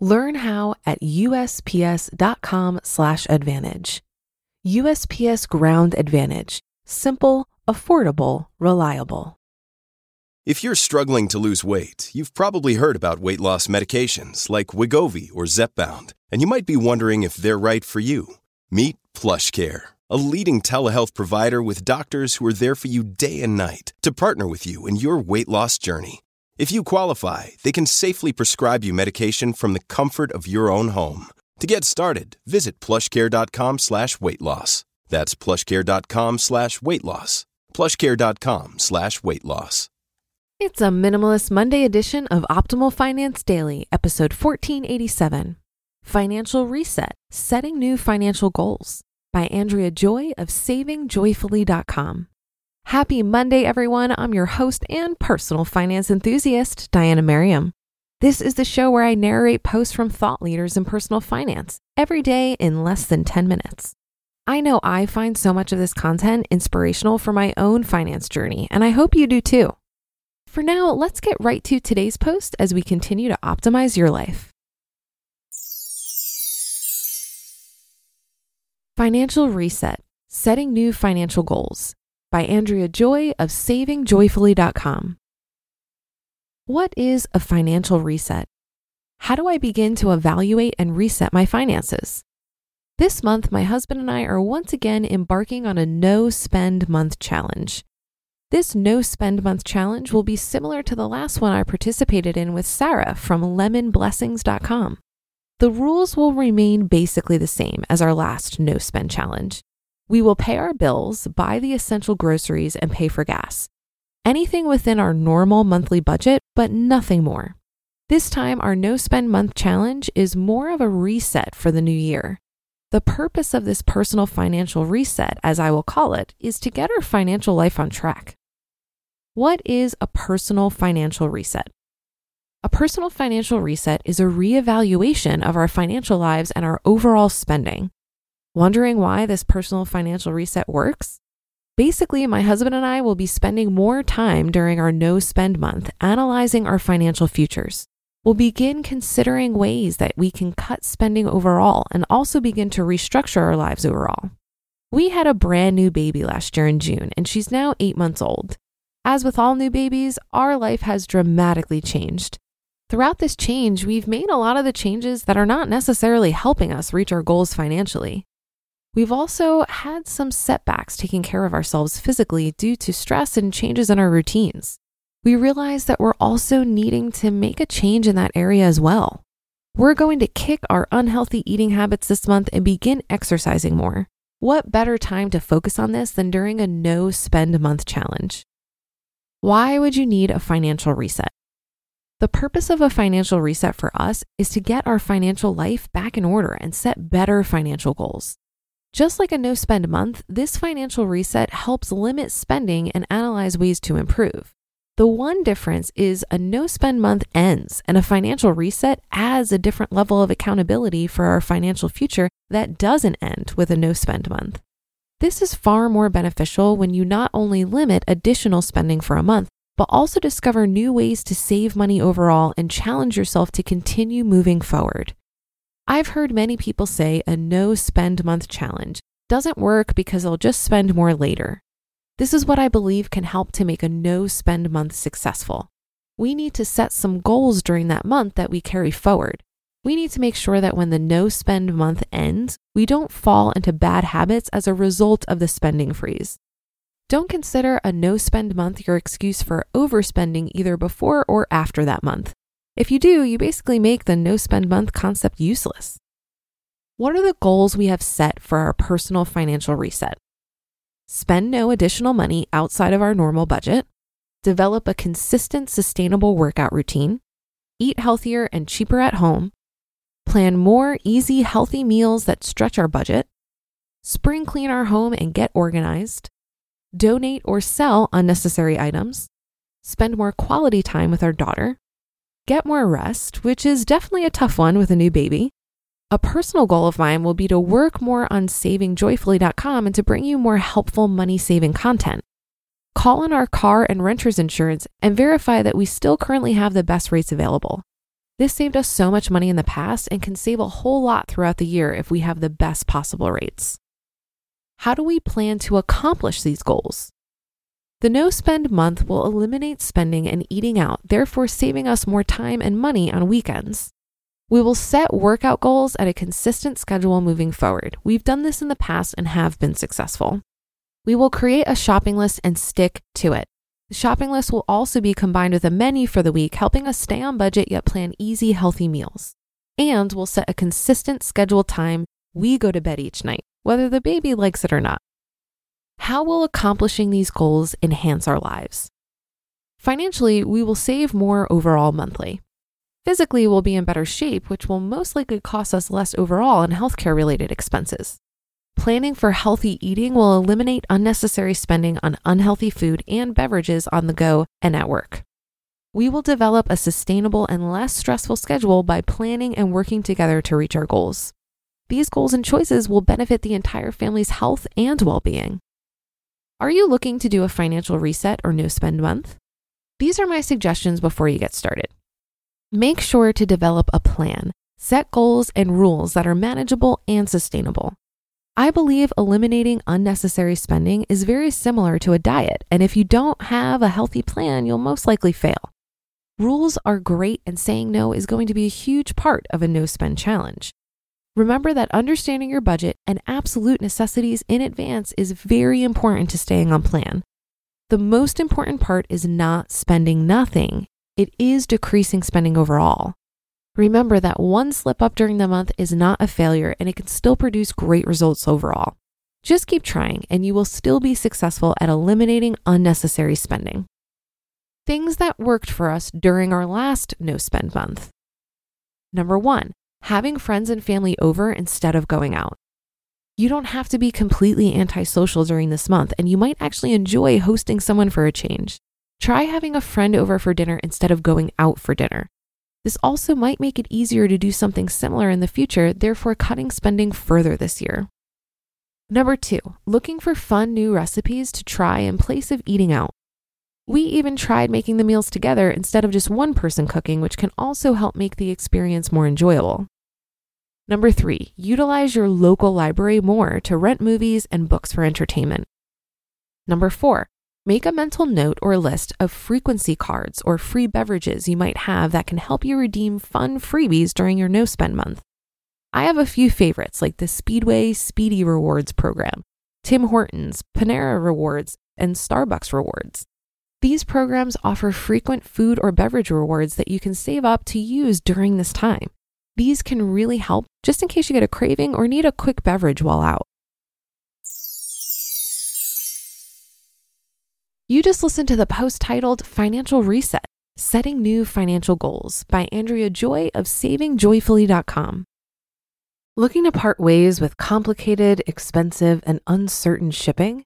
Learn how at usps.com/advantage. USPS Ground Advantage: simple, affordable, reliable. If you're struggling to lose weight, you've probably heard about weight loss medications like Wegovy or Zepbound, and you might be wondering if they're right for you. Meet PlushCare, a leading telehealth provider with doctors who are there for you day and night to partner with you in your weight loss journey. If you qualify, they can safely prescribe you medication from the comfort of your own home. To get started, visit plushcare.com slash weight loss. That's plushcare.com slash weight loss. plushcare.com slash weight loss. It's a Minimalist Monday edition of Optimal Finance Daily, episode 1487 Financial Reset Setting New Financial Goals by Andrea Joy of SavingJoyfully.com. Happy Monday, everyone. I'm your host and personal finance enthusiast, Diana Merriam. This is the show where I narrate posts from thought leaders in personal finance every day in less than 10 minutes. I know I find so much of this content inspirational for my own finance journey, and I hope you do too. For now, let's get right to today's post as we continue to optimize your life. Financial Reset Setting New Financial Goals by Andrea Joy of SavingJoyfully.com. What is a financial reset? How do I begin to evaluate and reset my finances? This month, my husband and I are once again embarking on a no spend month challenge. This no spend month challenge will be similar to the last one I participated in with Sarah from lemonblessings.com. The rules will remain basically the same as our last no spend challenge. We will pay our bills, buy the essential groceries, and pay for gas. Anything within our normal monthly budget, but nothing more. This time, our no spend month challenge is more of a reset for the new year. The purpose of this personal financial reset, as I will call it, is to get our financial life on track. What is a personal financial reset? A personal financial reset is a reevaluation of our financial lives and our overall spending. Wondering why this personal financial reset works? Basically, my husband and I will be spending more time during our no spend month analyzing our financial futures. We'll begin considering ways that we can cut spending overall and also begin to restructure our lives overall. We had a brand new baby last year in June, and she's now eight months old. As with all new babies, our life has dramatically changed. Throughout this change, we've made a lot of the changes that are not necessarily helping us reach our goals financially. We've also had some setbacks taking care of ourselves physically due to stress and changes in our routines. We realize that we're also needing to make a change in that area as well. We're going to kick our unhealthy eating habits this month and begin exercising more. What better time to focus on this than during a no spend month challenge? Why would you need a financial reset? The purpose of a financial reset for us is to get our financial life back in order and set better financial goals. Just like a no spend month, this financial reset helps limit spending and analyze ways to improve. The one difference is a no spend month ends and a financial reset adds a different level of accountability for our financial future that doesn't end with a no spend month. This is far more beneficial when you not only limit additional spending for a month, but also discover new ways to save money overall and challenge yourself to continue moving forward. I've heard many people say a no spend month challenge doesn't work because they'll just spend more later. This is what I believe can help to make a no spend month successful. We need to set some goals during that month that we carry forward. We need to make sure that when the no spend month ends, we don't fall into bad habits as a result of the spending freeze. Don't consider a no spend month your excuse for overspending either before or after that month. If you do, you basically make the no spend month concept useless. What are the goals we have set for our personal financial reset? Spend no additional money outside of our normal budget, develop a consistent, sustainable workout routine, eat healthier and cheaper at home, plan more easy, healthy meals that stretch our budget, spring clean our home and get organized, donate or sell unnecessary items, spend more quality time with our daughter, get more rest, which is definitely a tough one with a new baby. A personal goal of mine will be to work more on savingjoyfully.com and to bring you more helpful money saving content. Call in our car and renter's insurance and verify that we still currently have the best rates available. This saved us so much money in the past and can save a whole lot throughout the year if we have the best possible rates. How do we plan to accomplish these goals? The no spend month will eliminate spending and eating out, therefore saving us more time and money on weekends. We will set workout goals at a consistent schedule moving forward. We've done this in the past and have been successful. We will create a shopping list and stick to it. The shopping list will also be combined with a menu for the week, helping us stay on budget yet plan easy, healthy meals. And we'll set a consistent scheduled time we go to bed each night, whether the baby likes it or not. How will accomplishing these goals enhance our lives? Financially, we will save more overall monthly. Physically, we'll be in better shape, which will most likely cost us less overall in healthcare related expenses. Planning for healthy eating will eliminate unnecessary spending on unhealthy food and beverages on the go and at work. We will develop a sustainable and less stressful schedule by planning and working together to reach our goals. These goals and choices will benefit the entire family's health and well being. Are you looking to do a financial reset or no spend month? These are my suggestions before you get started. Make sure to develop a plan, set goals and rules that are manageable and sustainable. I believe eliminating unnecessary spending is very similar to a diet, and if you don't have a healthy plan, you'll most likely fail. Rules are great, and saying no is going to be a huge part of a no spend challenge. Remember that understanding your budget and absolute necessities in advance is very important to staying on plan. The most important part is not spending nothing, it is decreasing spending overall. Remember that one slip up during the month is not a failure and it can still produce great results overall. Just keep trying and you will still be successful at eliminating unnecessary spending. Things that worked for us during our last no spend month. Number one, having friends and family over instead of going out. You don't have to be completely antisocial during this month, and you might actually enjoy hosting someone for a change. Try having a friend over for dinner instead of going out for dinner. This also might make it easier to do something similar in the future, therefore, cutting spending further this year. Number two, looking for fun new recipes to try in place of eating out. We even tried making the meals together instead of just one person cooking, which can also help make the experience more enjoyable. Number three, utilize your local library more to rent movies and books for entertainment. Number four, make a mental note or list of frequency cards or free beverages you might have that can help you redeem fun freebies during your no spend month. I have a few favorites like the Speedway Speedy Rewards program, Tim Hortons, Panera Rewards, and Starbucks Rewards. These programs offer frequent food or beverage rewards that you can save up to use during this time. These can really help just in case you get a craving or need a quick beverage while out. You just listened to the post titled Financial Reset Setting New Financial Goals by Andrea Joy of SavingJoyfully.com. Looking to part ways with complicated, expensive, and uncertain shipping?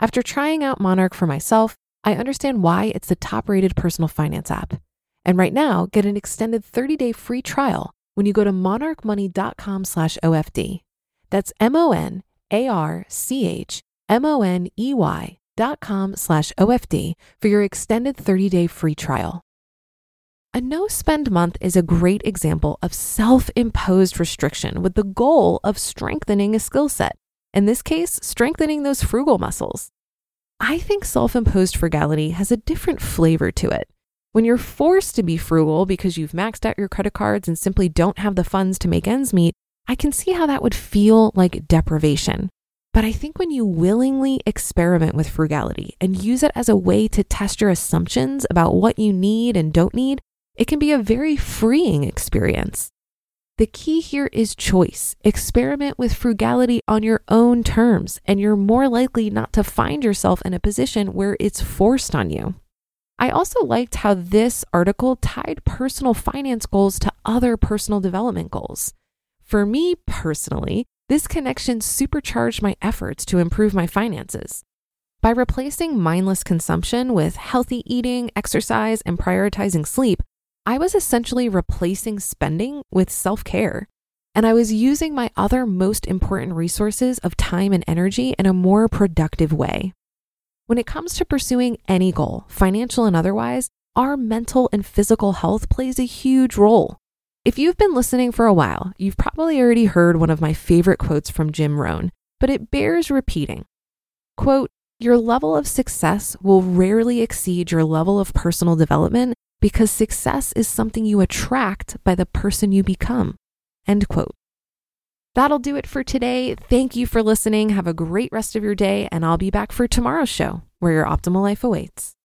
After trying out Monarch for myself, I understand why it's the top-rated personal finance app. And right now, get an extended 30-day free trial when you go to monarchmoney.com slash OFD. That's M O N A R C H M O N E Y dot com slash OFD for your extended 30 day free trial. A no spend month is a great example of self imposed restriction with the goal of strengthening a skill set. In this case, strengthening those frugal muscles. I think self imposed frugality has a different flavor to it. When you're forced to be frugal because you've maxed out your credit cards and simply don't have the funds to make ends meet, I can see how that would feel like deprivation. But I think when you willingly experiment with frugality and use it as a way to test your assumptions about what you need and don't need, it can be a very freeing experience. The key here is choice. Experiment with frugality on your own terms, and you're more likely not to find yourself in a position where it's forced on you. I also liked how this article tied personal finance goals to other personal development goals. For me personally, this connection supercharged my efforts to improve my finances. By replacing mindless consumption with healthy eating, exercise, and prioritizing sleep, I was essentially replacing spending with self care. And I was using my other most important resources of time and energy in a more productive way. When it comes to pursuing any goal, financial and otherwise, our mental and physical health plays a huge role. If you've been listening for a while, you've probably already heard one of my favorite quotes from Jim Rohn, but it bears repeating. Quote, your level of success will rarely exceed your level of personal development because success is something you attract by the person you become. End quote. That'll do it for today. Thank you for listening. Have a great rest of your day, and I'll be back for tomorrow's show where your optimal life awaits.